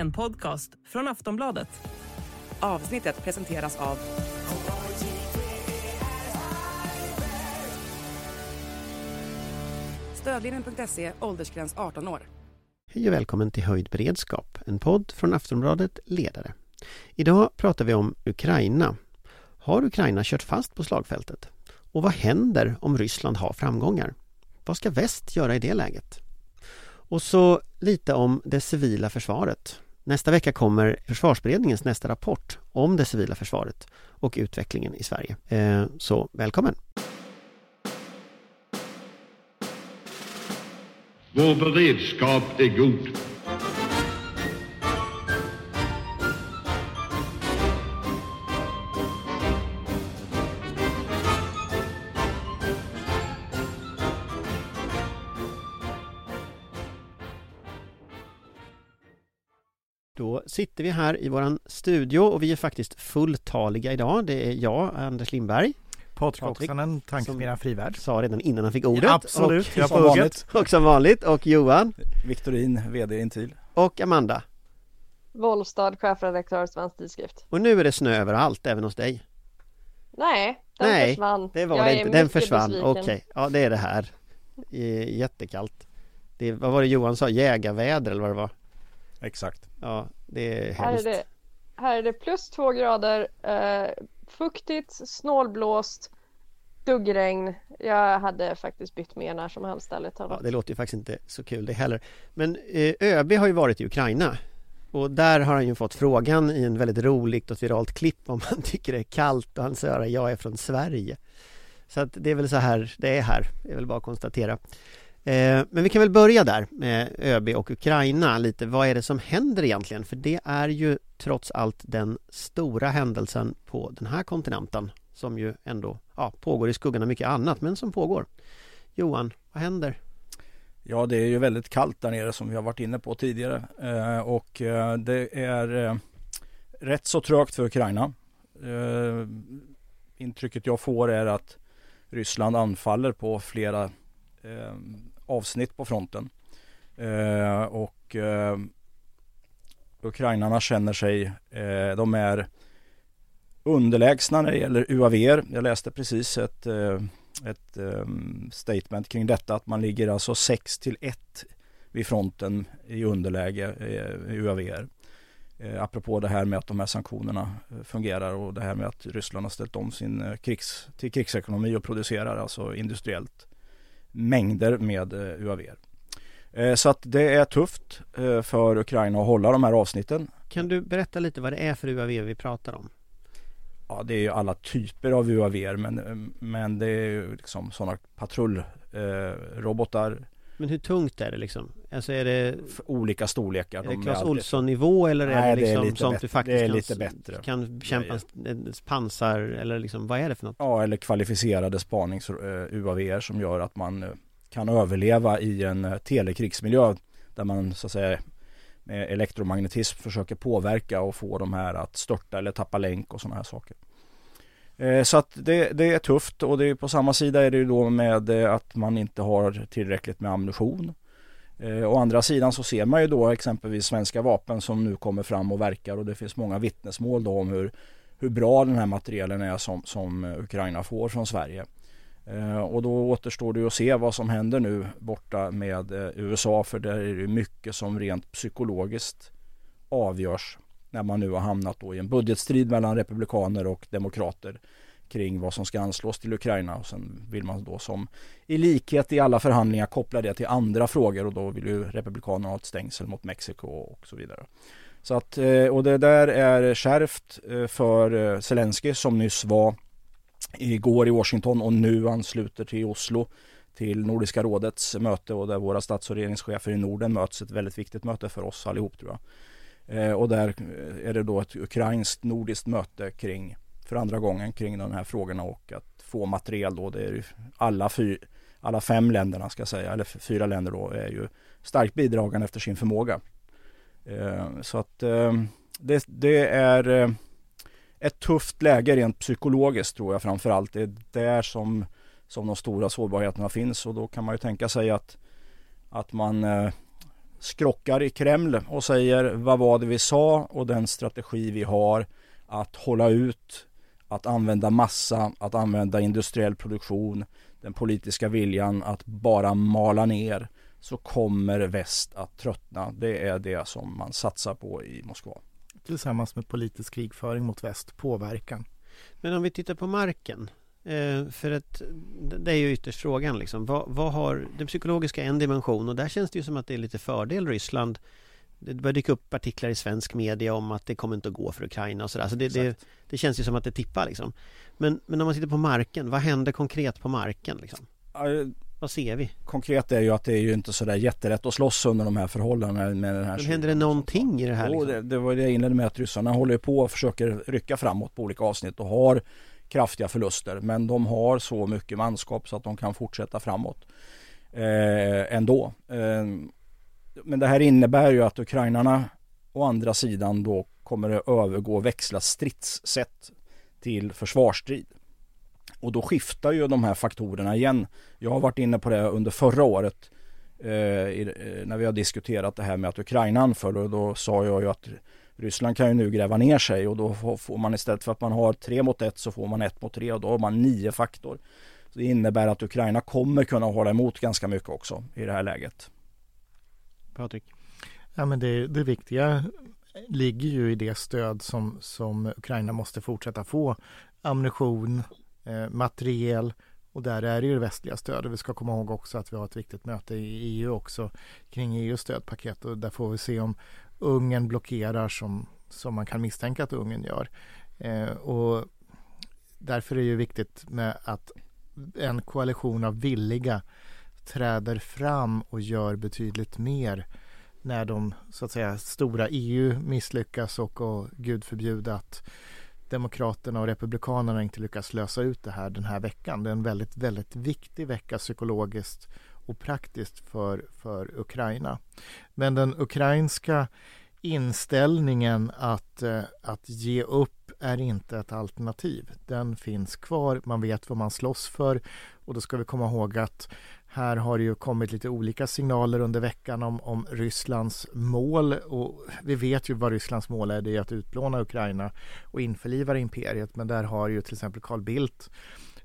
en podcast från Aftonbladet. Avsnittet presenteras av Stödlinjen.se, åldersgräns 18 år. Hej och välkommen till Höjd beredskap, en podd från Aftonbladet Ledare. Idag pratar vi om Ukraina. Har Ukraina kört fast på slagfältet? Och vad händer om Ryssland har framgångar? Vad ska väst göra i det läget? Och så lite om det civila försvaret. Nästa vecka kommer Försvarsberedningens nästa rapport om det civila försvaret och utvecklingen i Sverige. Eh, så välkommen! Vår beredskap är god. Sitter vi här i våran studio och vi är faktiskt fulltaliga idag. Det är jag, Anders Lindberg, Patrik Oksanen, Tankesmedjan Frivärd. sa redan innan han fick ordet. Ja, absolut, Och, jag hugget. vanligt. och som vanligt, och Johan Viktorin, VD Intil. och Amanda. Wollstad, chefredaktör Svensk Tidskrift. Och nu är det snö överallt, även hos dig. Nej, den Nej, försvann. Det var Jag det inte, den försvann. Okej, ja det är det här. Jättekallt. Det, vad var det Johan sa? Jägarväder eller vad det var? Exakt. Ja, det är Här är det, här är det plus två grader, eh, fuktigt, snålblåst, duggregn. Jag hade faktiskt bytt med när som helst ärligt Ja, det låter ju faktiskt inte så kul det heller. Men eh, ÖB har ju varit i Ukraina. Och där har han ju fått frågan i en väldigt roligt och viralt klipp om han tycker det är kallt och han säger jag är från Sverige. Så att det är väl så här det är här, det är väl bara att konstatera. Eh, men vi kan väl börja där med ÖB och Ukraina lite. Vad är det som händer egentligen? För det är ju trots allt den stora händelsen på den här kontinenten som ju ändå ja, pågår i skuggan av mycket annat men som pågår. Johan, vad händer? Ja, det är ju väldigt kallt där nere som vi har varit inne på tidigare. Eh, och eh, det är rätt så trögt för Ukraina. Intrycket jag får är att Ryssland anfaller på flera avsnitt på fronten. Eh, och eh, ukrainarna känner sig, eh, de är underlägsna när det gäller UAV. Jag läste precis ett, eh, ett eh, statement kring detta att man ligger alltså 6 till 1 vid fronten i underläge eh, UAV. Eh, apropå det här med att de här sanktionerna eh, fungerar och det här med att Ryssland har ställt om sin eh, krigs, till krigsekonomi och producerar alltså industriellt mängder med eh, UAV. Eh, så att det är tufft eh, för Ukraina att hålla de här avsnitten. Kan du berätta lite vad det är för UAV vi pratar om? Ja, det är ju alla typer av UAV men, men det är ju liksom sådana patrullrobotar, robotar, Men hur tungt är det liksom? Alltså är det, olika storlekar. är De det Clas Ohlson nivå eller är Nej, det det är liksom sånt bättre. du faktiskt Det är kan, lite bättre. kan kämpa en, en pansar eller liksom vad är det för något? Ja, eller kvalificerade spanings eh, som gör att man eh, kan överleva i en eh, telekrigsmiljö där man så att säga med elektromagnetism försöker påverka och få de här att störta eller tappa länk och sådana här saker. Eh, så att det, det är tufft och det är, på samma sida är det ju då med eh, att man inte har tillräckligt med ammunition. Eh, Å andra sidan så ser man ju då exempelvis svenska vapen som nu kommer fram och verkar och det finns många vittnesmål då om hur, hur bra den här materialen är som, som Ukraina får från Sverige. Eh, Och då återstår det ju att se vad som händer nu borta med eh, USA för där är det mycket som rent psykologiskt avgörs när man nu har hamnat då i en budgetstrid mellan republikaner och demokrater kring vad som ska anslås till Ukraina och sen vill man då som i likhet i alla förhandlingar koppla det till andra frågor och då vill ju republikanerna ha ett stängsel mot Mexiko och så vidare. Så att, eh, och det där är kärvt eh, för eh, Zelensky som nyss var igår i Washington och nu ansluter till Oslo till Nordiska rådets möte och där våra stats och regeringschefer i Norden möts. Ett väldigt viktigt möte för oss allihop tror jag. Eh, och där eh, är det då ett ukrainskt nordiskt möte kring för andra gången kring de här frågorna och att få materiel då. Det är ju alla, fy, alla fem länderna ska jag säga, eller fyra länder då är ju starkt bidragande efter sin förmåga. Eh, så att det, det är ett tufft läge rent psykologiskt tror jag framförallt. Det är där som, som de stora sårbarheterna finns och då kan man ju tänka sig att, att man skrockar i Kreml och säger vad var det vi sa och den strategi vi har att hålla ut, att använda massa, att använda industriell produktion, den politiska viljan att bara mala ner så kommer väst att tröttna. Det är det som man satsar på i Moskva. Tillsammans med politisk krigföring mot väst, påverkan. Men om vi tittar på marken. Eh, för att det är ju ytterst frågan liksom. Vad, vad har den psykologiska en dimension och där känns det ju som att det är lite fördel Ryssland. Det börjar dyka upp artiklar i svensk media om att det kommer inte att gå för Ukraina och sådär. Så det, det, det, känns ju som att det tippar liksom. Men, men om man tittar på marken, vad händer konkret på marken liksom? Vad ser vi? Konkret är ju att det är ju inte sådär jätterätt att slåss under de här förhållandena med den här Men händer det någonting i det här? Liksom? Det, det var det jag inledde med att ryssarna håller på och försöker rycka framåt på olika avsnitt och har kraftiga förluster. Men de har så mycket manskap så att de kan fortsätta framåt eh, ändå. Eh, men det här innebär ju att ukrainarna å andra sidan då kommer att övergå och växla stridssätt till försvarsstrid. Och då skiftar ju de här faktorerna igen. Jag har varit inne på det under förra året eh, i, eh, när vi har diskuterat det här med att Ukraina anföll och då sa jag ju att Ryssland kan ju nu gräva ner sig och då får man istället för att man har tre mot ett så får man ett mot tre och då har man nio faktor. Så det innebär att Ukraina kommer kunna hålla emot ganska mycket också i det här läget. Patrik? Ja, men det, det viktiga ligger ju i det stöd som, som Ukraina måste fortsätta få. Ammunition, eh, materiel och där är det ju det västliga stödet. Vi ska komma ihåg också att vi har ett viktigt möte i EU också kring EUs stödpaket och där får vi se om Ungern blockerar som, som man kan misstänka att Ungern gör. Eh, och därför är det ju viktigt med att en koalition av villiga träder fram och gör betydligt mer när de så att säga stora EU misslyckas och, och gud förbjude att Demokraterna och Republikanerna inte lyckas lösa ut det här den här veckan. Det är en väldigt, väldigt viktig vecka psykologiskt och praktiskt för, för Ukraina. Men den ukrainska inställningen att, eh, att ge upp är inte ett alternativ. Den finns kvar, man vet vad man slåss för. Och då ska vi komma ihåg att här har det ju kommit lite olika signaler under veckan om, om Rysslands mål. Och vi vet ju vad Rysslands mål är, det är att utplåna Ukraina och införliva imperiet. Men där har ju till exempel Carl Bildt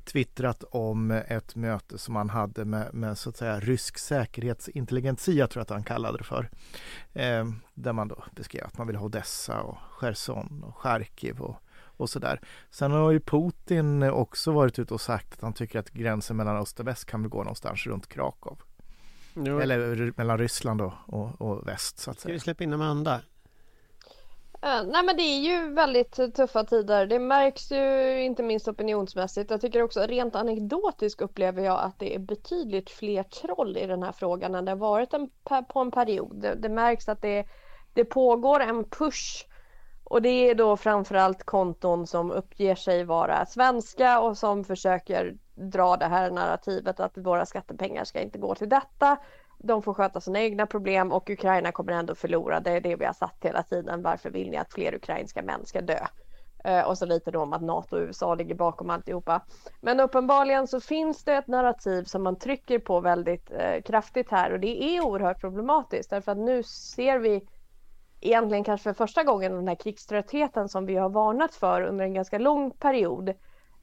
twittrat om ett möte som han hade med, med så att säga rysk säkerhetsintelligentia tror jag att han kallade det för. Eh, där man då beskrev att man vill ha Odessa och Cherson och Charkiv och, och sådär. Sen har ju Putin också varit ute och sagt att han tycker att gränsen mellan öst och väst kan väl gå någonstans runt Krakow. Jo. Eller mellan Ryssland och, och, och väst så att säga. Ska vi släppa in Amanda? Eh, nej men det är ju väldigt tuffa tider. Det märks ju inte minst opinionsmässigt. Jag tycker också rent anekdotiskt upplever jag att det är betydligt fler troll i den här frågan än det har varit en, på en period. Det, det märks att det, det pågår en push och det är då framförallt konton som uppger sig vara svenska och som försöker dra det här narrativet att våra skattepengar ska inte gå till detta de får sköta sina egna problem och Ukraina kommer ändå förlora. Det är det vi har satt hela tiden. Varför vill ni att fler ukrainska män ska dö? Eh, och så lite då om att NATO och USA ligger bakom alltihopa. Men uppenbarligen så finns det ett narrativ som man trycker på väldigt eh, kraftigt här och det är oerhört problematiskt därför att nu ser vi egentligen kanske för första gången den här krigströttheten som vi har varnat för under en ganska lång period Eh,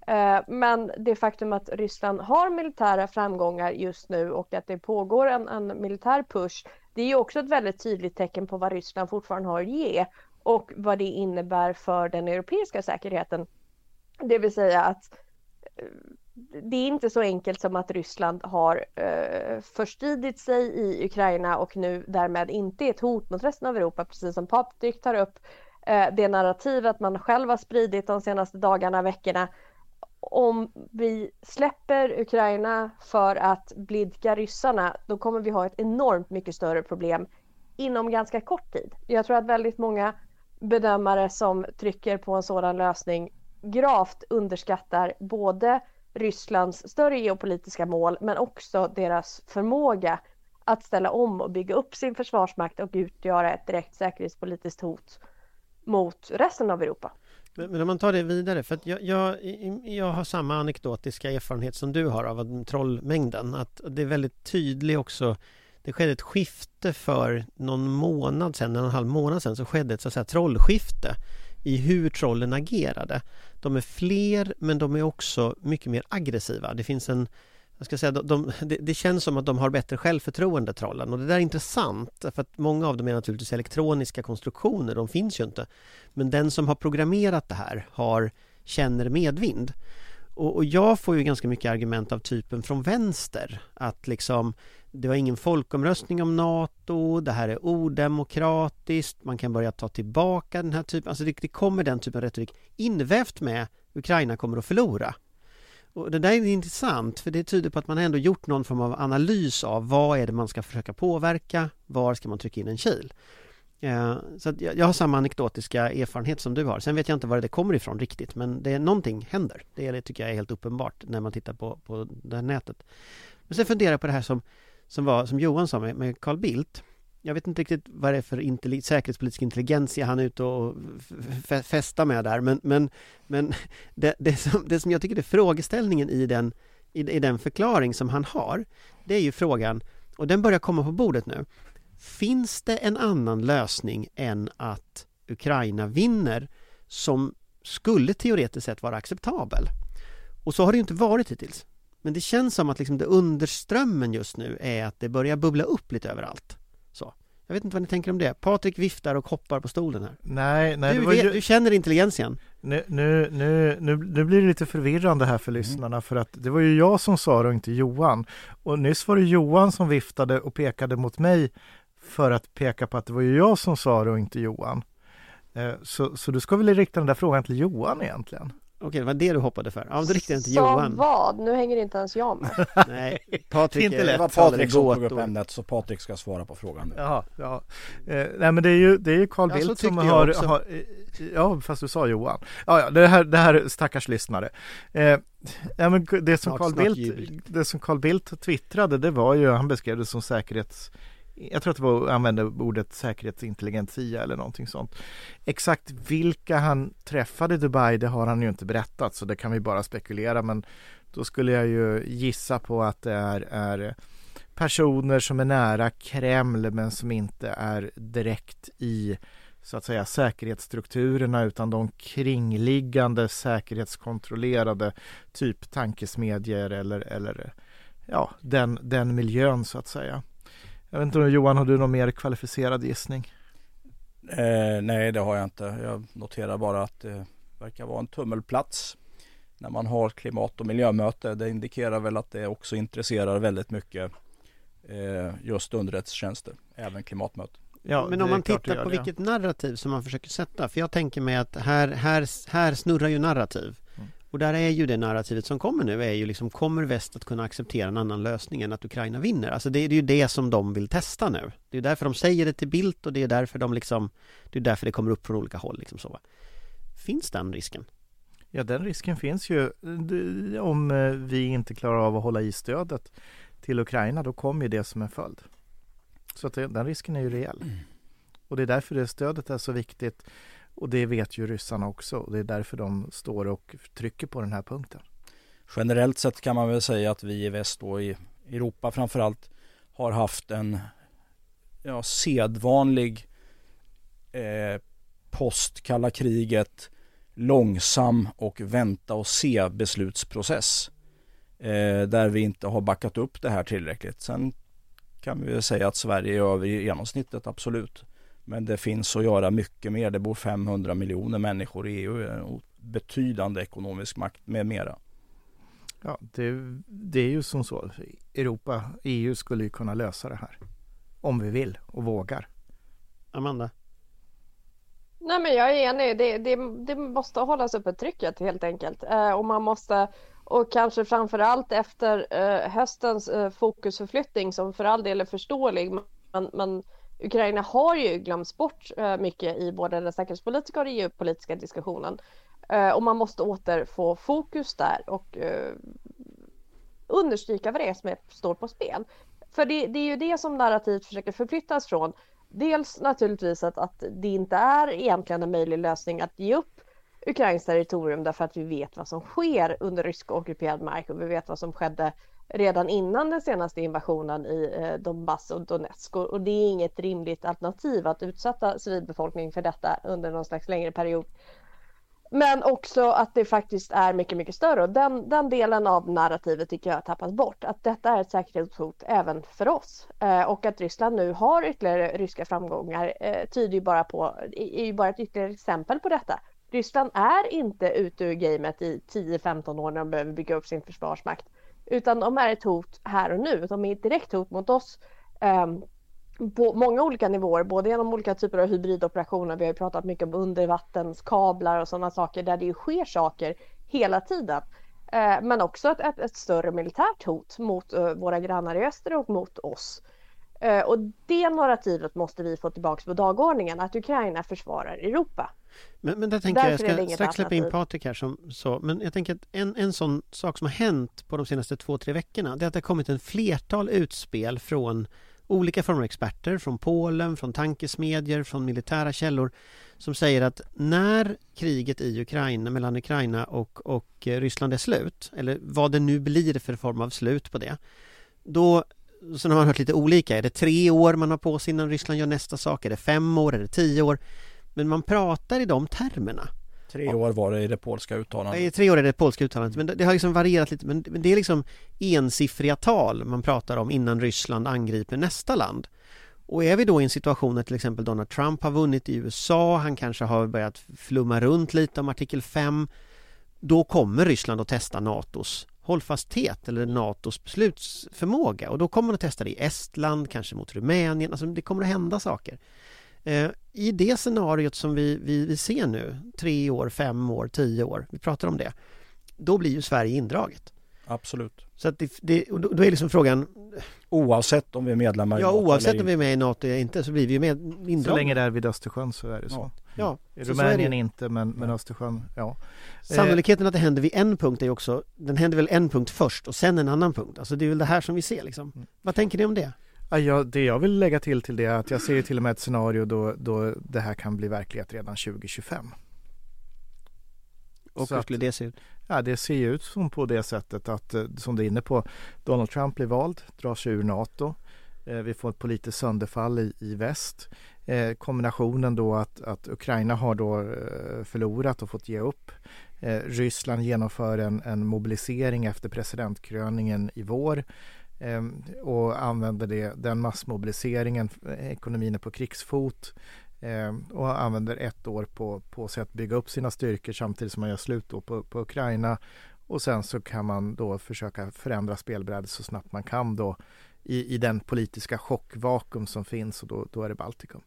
Eh, men det faktum att Ryssland har militära framgångar just nu och att det pågår en, en militär push, det är ju också ett väldigt tydligt tecken på vad Ryssland fortfarande har att ge och vad det innebär för den europeiska säkerheten. Det vill säga att eh, det är inte så enkelt som att Ryssland har eh, förstridit sig i Ukraina och nu därmed inte är ett hot mot resten av Europa, precis som Patrik tar upp. Eh, det narrativet man själv har spridit de senaste dagarna, veckorna, om vi släpper Ukraina för att blidka ryssarna, då kommer vi ha ett enormt mycket större problem inom ganska kort tid. Jag tror att väldigt många bedömare som trycker på en sådan lösning gravt underskattar både Rysslands större geopolitiska mål men också deras förmåga att ställa om och bygga upp sin försvarsmakt och utgöra ett direkt säkerhetspolitiskt hot mot resten av Europa. Men, om man tar det vidare, för att jag, jag, jag har samma anekdotiska erfarenhet som du har av trollmängden. Att det är väldigt tydligt också det skedde ett skifte för någon månad sedan, en och en halv månad sedan så skedde ett så att säga trollskifte i hur trollen agerade. De är fler men de är också mycket mer aggressiva. Det finns en jag ska säga, de, de, det, känns som att de har bättre självförtroende trollen och det där är intressant för att många av dem är naturligtvis elektroniska konstruktioner, de finns ju inte. Men den som har programmerat det här har, känner medvind. Och, och jag får ju ganska mycket argument av typen från vänster att liksom det var ingen folkomröstning om NATO, det här är odemokratiskt, man kan börja ta tillbaka den här typen, alltså det, det kommer den typen av retorik invävt med Ukraina kommer att förlora. Och det där är intressant för det tyder på att man ändå gjort någon form av analys av vad är det man ska försöka påverka, var ska man trycka in en kil. Eh, så att jag har samma anekdotiska erfarenhet som du har. Sen vet jag inte var det kommer ifrån riktigt men det är någonting händer. Det, det tycker jag är helt uppenbart när man tittar på, på det här nätet. Men sen funderar jag på det här som, som, var, som Johan sa med, med Carl Bildt. Jag vet inte riktigt vad det är för intelli säkerhetspolitisk intelligens han är ute och festar med där men, men, men det, det, som, det som jag tycker är frågeställningen i den, i, i den förklaring som han har det är ju frågan, och den börjar komma på bordet nu Finns det en annan lösning än att Ukraina vinner som skulle teoretiskt sett vara acceptabel? Och så har det ju inte varit hittills. Men det känns som att liksom det underströmmen just nu är att det börjar bubbla upp lite överallt. Så. Jag vet inte vad ni tänker om det. Patrik viftar och hoppar på stolen här. Nej, nej. Du, ju... du känner intelligensien. Nu, nu, nu, nu, nu blir det lite förvirrande här för mm. lyssnarna för att det var ju jag som sa det och inte Johan. Och nyss var det Johan som viftade och pekade mot mig för att peka på att det var ju jag som sa det och inte Johan. Eh, så, så du ska väl rikta den där frågan till Johan egentligen? Okej, det var det du hoppade för. Ja, då riktar jag Johan. Som vad? Nu hänger inte ens jag med. Nej, Patrik inte lätt. Det var Patrik som tog upp ämnet så Patrik ska svara på frågan. Nu. Jaha, ja. Eh, nej men det är ju, det är ju Carl Bildt som har, har, Ja, fast du sa Johan. Ja, ja det här, det här stackars lyssnare. Eh, ja, men det som, snart, Carl Bildt, det som Carl Bildt twittrade det var ju, han beskrev det som säkerhets jag tror att det var använde ordet säkerhetsintelligentia eller någonting sånt. Exakt vilka han träffade i Dubai det har han ju inte berättat så det kan vi bara spekulera men då skulle jag ju gissa på att det är, är personer som är nära Kreml men som inte är direkt i så att säga säkerhetsstrukturerna utan de kringliggande säkerhetskontrollerade typ tankesmedjor eller, eller ja, den, den miljön så att säga. Jag vet inte Johan, har du någon mer kvalificerad gissning? Eh, nej, det har jag inte. Jag noterar bara att det verkar vara en tummelplats när man har klimat och miljömöte. Det indikerar väl att det också intresserar väldigt mycket eh, just underrättelsetjänster, även klimatmöte. Ja, men om man tittar på det, vilket narrativ som man försöker sätta, för jag tänker mig att här, här, här snurrar ju narrativ. Och där är ju det narrativet som kommer nu är ju liksom kommer väst att kunna acceptera en annan lösning än att Ukraina vinner? Alltså det, det är ju det som de vill testa nu. Det är därför de säger det till Bildt och det är därför de liksom Det är därför det kommer upp från olika håll liksom så. Finns den risken? Ja den risken finns ju om eh, vi inte klarar av att hålla i stödet till Ukraina då kommer det som en följd. Så att den risken är ju reell. Mm. Och det är därför det stödet är så viktigt och det vet ju ryssarna också och det är därför de står och trycker på den här punkten. Generellt sett kan man väl säga att vi i väst och i Europa framförallt har haft en ja, sedvanlig eh, post kalla kriget långsam och vänta och se beslutsprocess. Eh, där vi inte har backat upp det här tillräckligt. Sen kan vi väl säga att Sverige är över genomsnittet, absolut. Men det finns att göra mycket mer. Det bor 500 miljoner människor i EU. En betydande ekonomisk makt med mera. Ja, det, det är ju som så. Europa, EU skulle ju kunna lösa det här. Om vi vill och vågar. Amanda? Nej men jag är enig. Det, det, det måste hållas uppe trycket helt enkelt. Eh, och man måste och kanske framförallt efter eh, höstens eh, fokusförflyttning som för all del är förståelig. Men, men Ukraina har ju glömts bort eh, mycket i både den säkerhetspolitiska och den geopolitiska diskussionen. Eh, och man måste åter få fokus där och eh, understryka vad det är som är, står på spel. För det, det, är ju det som narrativet försöker förflyttas från. Dels naturligtvis att, att det inte är egentligen en möjlig lösning att ge upp Ukrains territorium därför att vi vet vad som sker under rysk ockuperad mark och vi vet vad som skedde redan innan den senaste invasionen i eh, Donbass och Donetsk och det är inget rimligt alternativ att utsätta civilbefolkningen för detta under någon slags längre period. Men också att det faktiskt är mycket, mycket större och den, den delen av narrativet tycker jag har tappats bort. Att detta är ett säkerhetshot även för oss eh, och att Ryssland nu har ytterligare ryska framgångar eh, tyder ju bara på, är ju bara ett ytterligare exempel på detta. Ryssland är inte ute ur gamet i 10-15 år när de behöver bygga upp sin försvarsmakt utan de är ett hot här och nu. De är ett direkt hot mot oss ehm, på många olika nivåer, både genom olika typer av hybridoperationer. Vi har ju pratat mycket om undervattenskablar och sådana saker där det ju sker saker hela tiden. Eh, men också ett, ett, ett, större militärt hot mot uh, våra grannar i öster och mot oss. Uh, och det narrativet måste vi få tillbaka på dagordningen, att Ukraina försvarar Europa. Men, men där tänker Därför jag, jag ska strax släppa in Patrik här som så, men jag tänker att en, en sån sak som har hänt på de senaste två, tre veckorna, det är att det har kommit en flertal utspel från olika former av experter från Polen, från tankesmedjor, från militära källor som säger att när kriget i Ukraina, mellan Ukraina och, och Ryssland är slut, eller vad det nu blir för form av slut på det, då Sen har man hört lite olika, är det tre år man har på sig innan Ryssland gör nästa sak? Är det fem år? Är det tio år? Men man pratar i de termerna. Tre år var det i det polska uttalandet. Tre år är det polska uttalandet, men det har liksom varierat lite. Men det är liksom ensiffriga tal man pratar om innan Ryssland angriper nästa land. Och är vi då i en situation när till exempel Donald Trump har vunnit i USA, han kanske har börjat flumma runt lite om artikel 5 då kommer Ryssland att testa NATOs hållfasthet eller NATOs beslutsförmåga och då kommer man att testa det i Estland, kanske mot Rumänien, alltså det kommer att hända saker. Eh, I det scenariot som vi, vi, vi ser nu, tre år, fem år, tio år, vi pratar om det, då blir ju Sverige indraget. Absolut. Så att det, det, då är liksom frågan Oavsett om vi är medlemmar i NATO Ja, oavsett om vi är med i NATO eller inte så blir vi ju med indragna. Så länge det är vid Östersjön så är det så. Ja. I Rumänien inte men, men Östersjön, ja. Sannolikheten att det händer vid en punkt är också, den händer väl en punkt först och sen en annan punkt. Alltså det är väl det här som vi ser liksom. Mm. Vad tänker ni om det? Ja, det jag vill lägga till till det är att jag ser till och med ett scenario då, då det här kan bli verklighet redan 2025. Och hur skulle det se ut? Ja, det ser ju ut som på det sättet att, eh, som du är inne på, Donald Trump blir vald, drar sig ur NATO. Eh, vi får ett politiskt sönderfall i, i väst. Eh, kombinationen då att, att Ukraina har då förlorat och fått ge upp. Ryssland genomför en, en mobilisering efter presidentkröningen i vår. Ehm, och använder det, den massmobiliseringen, eh, ekonomin är på krigsfot ehm, och använder ett år på, på sig att bygga upp sina styrkor samtidigt som man gör slut på, på Ukraina och sen så kan man då försöka förändra spelbrädet så snabbt man kan då i, i den politiska chockvakuum som finns och då, då är det Baltikum.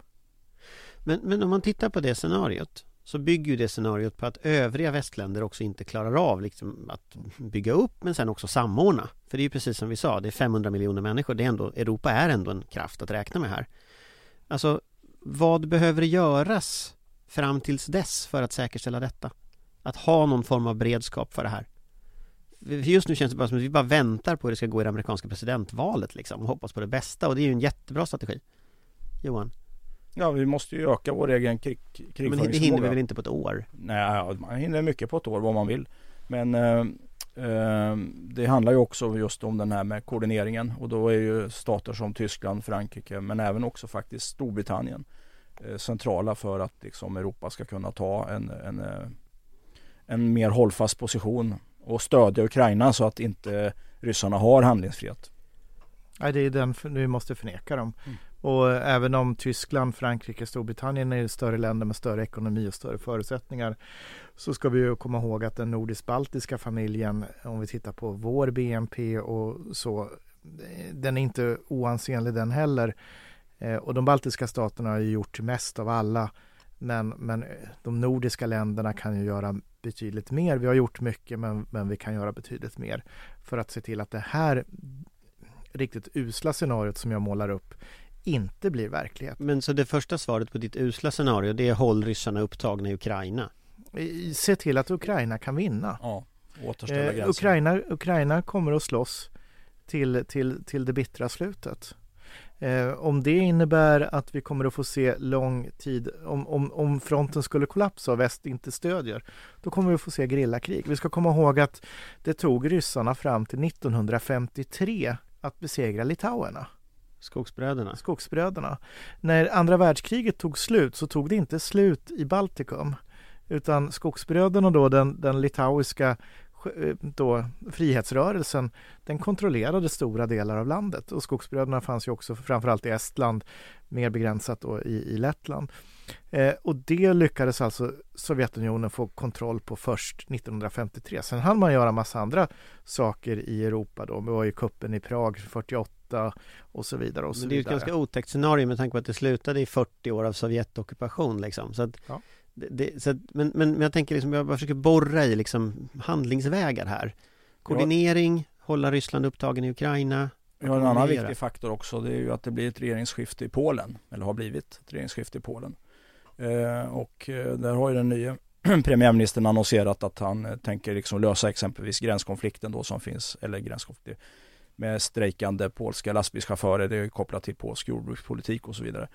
Men, men om man tittar på det scenariot så bygger ju det scenariot på att övriga västländer också inte klarar av liksom att bygga upp men sen också samordna. För det är ju precis som vi sa, det är 500 miljoner människor. Det är ändå, Europa är ändå en kraft att räkna med här. Alltså, vad behöver göras fram tills dess för att säkerställa detta? Att ha någon form av beredskap för det här. Just nu känns det bara som att vi bara väntar på hur det ska gå i det amerikanska presidentvalet liksom och hoppas på det bästa och det är ju en jättebra strategi. Johan? Ja, vi måste ju öka vår egen krig, krigföringsförmåga. Men det hinner vi väl inte på ett år? Nej, man hinner mycket på ett år vad man vill. Men eh, eh, det handlar ju också just om den här med koordineringen och då är ju stater som Tyskland, Frankrike men även också faktiskt Storbritannien eh, centrala för att liksom Europa ska kunna ta en, en, eh, en mer hållfast position och stödja Ukraina så att inte ryssarna har handlingsfrihet. Nej, det är den vi måste förneka dem. Mm. Och även om Tyskland, Frankrike, Storbritannien är större länder med större ekonomi och större förutsättningar så ska vi ju komma ihåg att den nordisk-baltiska familjen, om vi tittar på vår BNP och så, den är inte oansenlig den heller. Eh, och de baltiska staterna har ju gjort mest av alla. Men, men de nordiska länderna kan ju göra betydligt mer. Vi har gjort mycket men, men vi kan göra betydligt mer för att se till att det här riktigt usla scenariot som jag målar upp inte blir verklighet. Men så det första svaret på ditt usla scenario det är håll ryssarna upptagna i Ukraina? Se till att Ukraina kan vinna. Ja, återställa eh, Ukraina, Ukraina kommer att slåss till, till, till det bittra slutet. Eh, om det innebär att vi kommer att få se lång tid, om, om, om fronten skulle kollapsa och väst inte stödjer, då kommer vi att få se grillakrig. Vi ska komma ihåg att det tog ryssarna fram till 1953 att besegra litauerna. Skogsbröderna. Skogsbröderna. När andra världskriget tog slut så tog det inte slut i Baltikum utan skogsbröderna då, den, den litauiska eh, då, frihetsrörelsen, den kontrollerade stora delar av landet och skogsbröderna fanns ju också framförallt i Estland, mer begränsat då i, i Lettland. Eh, och det lyckades alltså Sovjetunionen få kontroll på först 1953. Sen hann man göra massa andra saker i Europa då. Det var ju kuppen i Prag 48 och så vidare. Och så Men det är ju ett ganska otäckt scenario med tanke på att det slutade i 40 år av Sovjetockupation liksom. Så att, Ja. det, det, så att, men, men, men jag tänker liksom, jag bara försöker borra i liksom handlingsvägar här. Koordinering, hålla Ryssland upptagen i Ukraina. Vi har en annan viktig faktor också. Det är ju att det blir ett regeringsskifte i Polen. Eller har blivit ett regeringsskifte i Polen. Eh, och eh, där har ju den nya premiärministern annonserat att han eh, tänker liksom lösa exempelvis gränskonflikten då som finns. Eller gränskonflikt med strejkande polska lastbilschaufförer. Det är kopplat till polsk jordbrukspolitik och så vidare.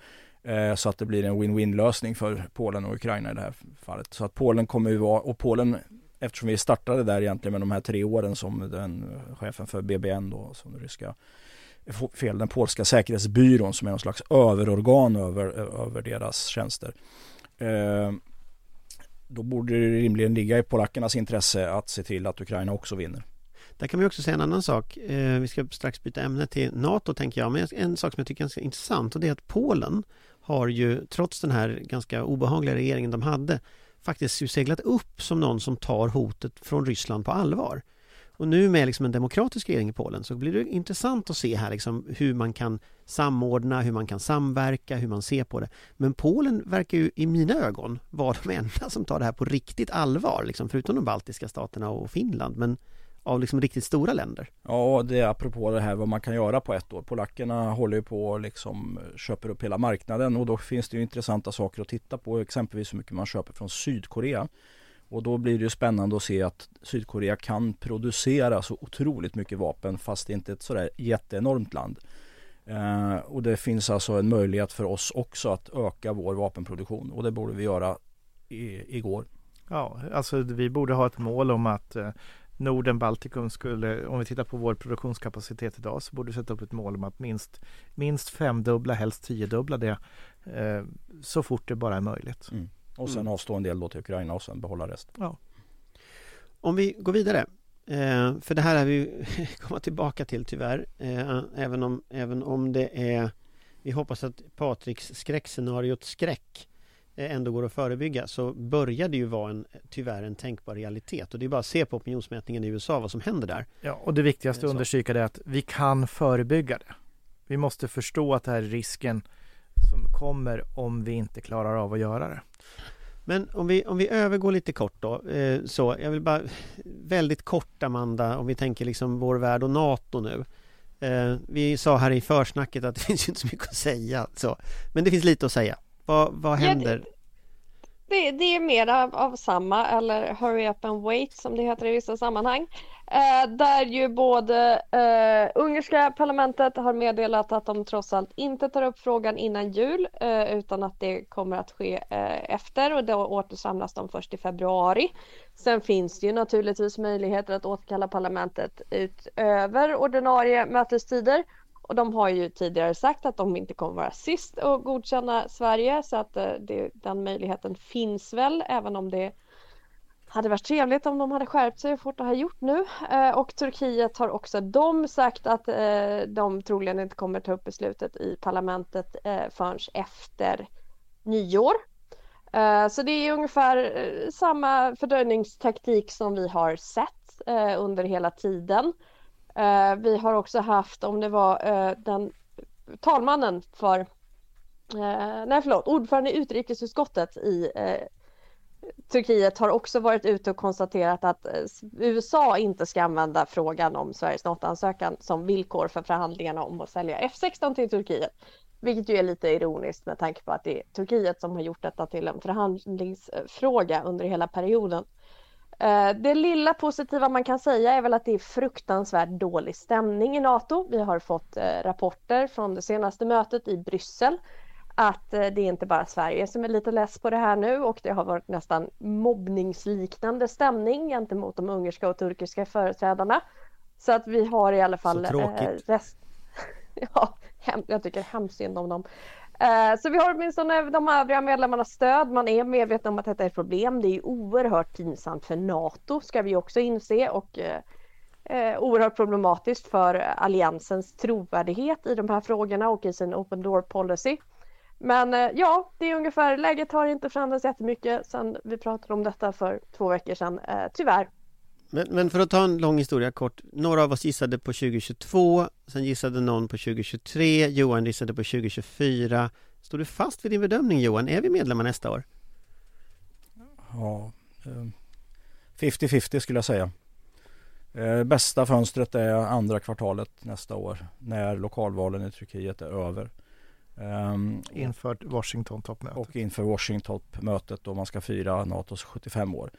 Eh, så att det blir en win-win lösning för Polen och Ukraina i det här fallet. Så att Polen kommer ju vara, och Polen eftersom vi startade där egentligen med de här tre åren som den eh, chefen för BBN då, som den ryska eh, fel, den polska säkerhetsbyrån som är någon slags överorgan över, över deras tjänster. Då borde det rimligen ligga i polackernas intresse att se till att Ukraina också vinner. Där kan vi också säga en annan sak. Eh, vi ska strax byta ämne till NATO tänker jag. Men en sak som jag tycker är ganska intressant och det är att Polen har ju trots den här ganska obehagliga regeringen de hade faktiskt seglat upp som någon som tar hotet från Ryssland på allvar. Och nu med liksom en demokratisk regering i Polen så blir det intressant att se här liksom hur man kan samordna, hur man kan samverka, hur man ser på det. Men Polen verkar ju i mina ögon vara de enda som tar det här på riktigt allvar, liksom, förutom de baltiska staterna och Finland. Men av liksom riktigt stora länder. Ja, det är apropå det här vad man kan göra på ett år. Polackerna håller ju på och liksom köper upp hela marknaden och då finns det ju intressanta saker att titta på. Exempelvis hur mycket man köper från Sydkorea. Och då blir det ju spännande att se att Sydkorea kan producera så otroligt mycket vapen fast det inte är ett sådär jätteenormt land. Eh, och det finns alltså en möjlighet för oss också att öka vår vapenproduktion och det borde vi göra i, igår. Ja, alltså vi borde ha ett mål om att eh, Norden, Baltikum skulle, om vi tittar på vår produktionskapacitet idag, så borde vi sätta upp ett mål om att minst, minst femdubbla, helst tiodubbla det eh, så fort det bara är möjligt. Mm. Och sen Mm. avstå en del då till Ukraina och sen behålla resten. Ja. Om vi går vidare, eh, för det här är vi komma tillbaka till tyvärr, eh, även, om, även om det är vi hoppas att Patriks skräckscenariot skräck eh, ändå går att förebygga så börjar det ju vara en, tyvärr en tänkbar realitet och det är bara att se på opinionsmätningen i USA vad som händer där. Ja, och det viktigaste att så. understryka är att vi kan förebygga det. Vi måste förstå att det här är risken som kommer om vi inte klarar av att göra det. Men om vi, om vi övergår lite kort då, eh, så jag vill bara väldigt kort Amanda, om vi tänker liksom vår värld och NATO nu. Eh, vi sa här i försnacket att det finns inte så mycket att säga, så. men det finns lite att säga. Vad, vad Ja, det- händer? Det, det är mer av, av samma, eller hurry up and wait som det heter i vissa sammanhang. Eh, där ju både eh, ungerska parlamentet har meddelat att de trots allt inte tar upp frågan innan jul eh, utan att det kommer att ske eh, efter och då återsamlas de först i februari. Sen finns det ju naturligtvis möjligheter att återkalla parlamentet utöver ordinarie mötestider och de har ju tidigare sagt att de inte kommer vara sist att godkänna Sverige så att eh, det, den möjligheten finns väl även om det hade varit trevligt om de hade skärpt sig och fått det här gjort nu. Eh, och Turkiet har också de sagt att eh, de troligen inte kommer ta upp beslutet i parlamentet eh, förrän efter nyår. Eh, så det är ungefär eh, samma fördröjningstaktik som vi har sett eh, under hela tiden. Eh, vi har också haft, om det var eh, den talmannen för, eh, nej förlåt, ordförande i utrikesutskottet i eh, Turkiet har också varit ute och konstaterat att eh, USA inte ska använda frågan om Sveriges NATO-ansökan som villkor för förhandlingarna om att sälja F16 till Turkiet. Vilket ju är lite ironiskt med tanke på att det är Turkiet som har gjort detta till en förhandlingsfråga under hela perioden. Eh, det lilla positiva man kan säga är väl att det är fruktansvärt dålig stämning i NATO. Vi har fått eh, rapporter från det senaste mötet i Bryssel att det är inte bara Sverige som är lite less på det här nu och det har varit nästan mobbningsliknande stämning gentemot de ungerska och turkiska företrädarna. Så att vi har i alla fall... Så tråkigt. rest... ja, jag tycker hemskt synd om dem. Eh, så vi har åtminstone de övriga medlemmarnas stöd. Man är medveten om att detta är ett problem. Det är oerhört pinsamt för NATO ska vi också inse och eh, eh, oerhört problematiskt för alliansens trovärdighet i de här frågorna och i sin open door policy. Men ja, det är ungefär, läget har inte förändrats jättemycket sedan vi pratade om detta för två veckor sedan, tyvärr. Men, men, för att ta en lång historia kort. Några av oss gissade på 2022, sen gissade någon på 2023, Johan gissade på 2024. Står du fast vid din bedömning Johan? Är vi medlemmar nästa år? Ja, 50-50 eh, skulle jag säga. Eh, bästa fönstret är andra kvartalet nästa år när lokalvalen i Turkiet är över. Um, inför Washington-toppmötet. Och inför Washington-toppmötet då man ska fira NATOs 75 år.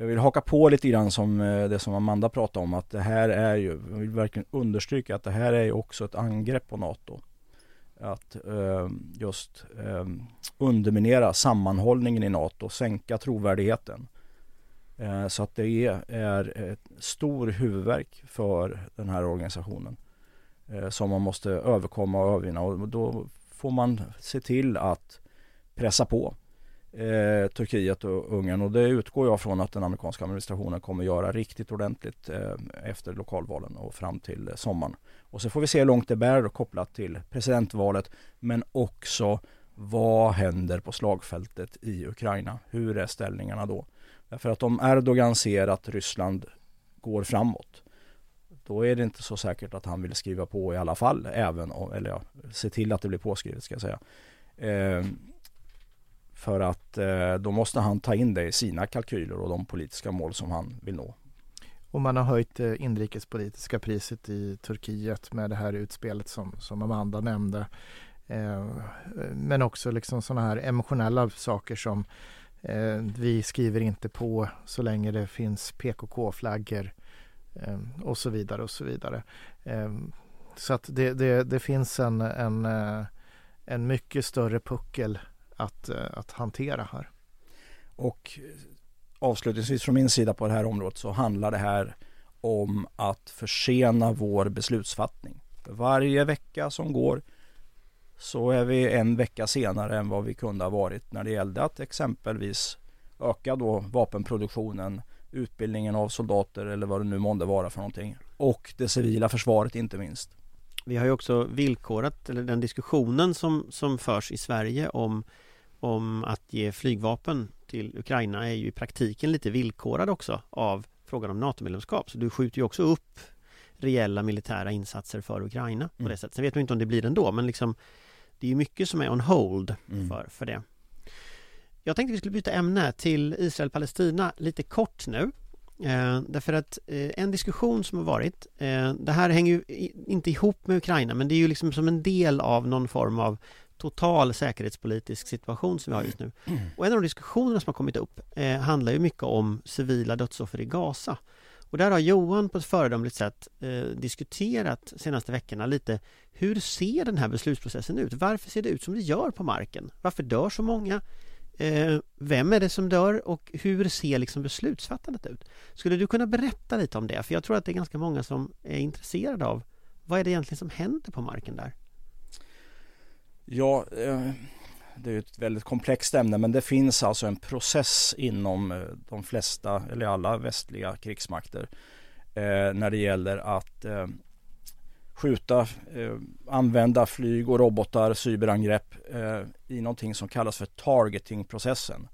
Jag vill haka på lite grann som eh, det som Amanda pratade om att det här är ju, jag vill verkligen understryka att det här är ju också ett angrepp på NATO. Att eh, just eh, underminera sammanhållningen i NATO, sänka trovärdigheten. Eh, så att det är, är ett stor huvudverk för den här organisationen. Eh, som man måste överkomma och övervinna och då får man se till att pressa på eh, Turkiet och Ungern och det utgår jag från att den amerikanska administrationen kommer göra riktigt ordentligt eh, efter lokalvalen och fram till sommaren. Och så får vi se hur långt det bär kopplat till presidentvalet men också vad händer på slagfältet i Ukraina? Hur är ställningarna då? Därför att om Erdogan ser att Ryssland går framåt då är det inte så säkert att han vill skriva på i alla fall, även om, eller ja, se till att det blir påskrivet ska jag säga. Eh, för att eh, då måste han ta in det i sina kalkyler och de politiska mål som han vill nå. Och man har höjt det inrikespolitiska priset i Turkiet med det här utspelet som, som Amanda nämnde. Eh, men också liksom sådana här emotionella saker som eh, vi skriver inte på så länge det finns PKK-flaggor eh, och så vidare och så vidare. Eh, så att det, det, det finns en, en, eh, en mycket större puckel att, eh, att hantera här. Och avslutningsvis från min sida på det här området så handlar det här om att försena vår beslutsfattning. För varje vecka som går så är vi en vecka senare än vad vi kunde ha varit när det gällde att exempelvis öka då vapenproduktionen, utbildningen av soldater eller vad det nu månde vara för någonting. Och det civila försvaret inte minst. Vi har ju också villkorat, eller den diskussionen som, som förs i Sverige om om att ge flygvapen till Ukraina är ju i praktiken lite villkorad också av frågan om NATO-medlemskap. Så du skjuter ju också upp reella militära insatser för Ukraina på mm. det sättet. Sen vet man inte om det blir ändå men liksom Det är ju mycket som är on hold mm. för, för det. Jag tänkte vi skulle byta ämne till Israel-Palestina lite kort nu. Eh, därför att eh, en diskussion som har varit, eh, det här hänger ju inte ihop med Ukraina men det är ju liksom som en del av någon form av total säkerhetspolitisk situation som vi har just nu. Och en av de diskussionerna som har kommit upp eh, handlar ju mycket om civila dödsoffer i Gaza. Och där har Johan på ett föredömligt sätt eh, diskuterat senaste veckorna lite hur ser den här beslutsprocessen ut? Varför ser det ut som det gör på marken? Varför dör så många? Eh, vem är det som dör och hur ser liksom beslutsfattandet ut? Skulle du kunna berätta lite om det? För jag tror att det är ganska många som är intresserade av vad är det egentligen som händer på marken där? Ja, eh, det är ett väldigt komplext ämne men det finns alltså en process inom eh, de flesta eller alla västliga krigsmakter eh, när det gäller att skjuta, använda flyg och robotar, cyberangrepp i någonting som kallas för targetingprocessen.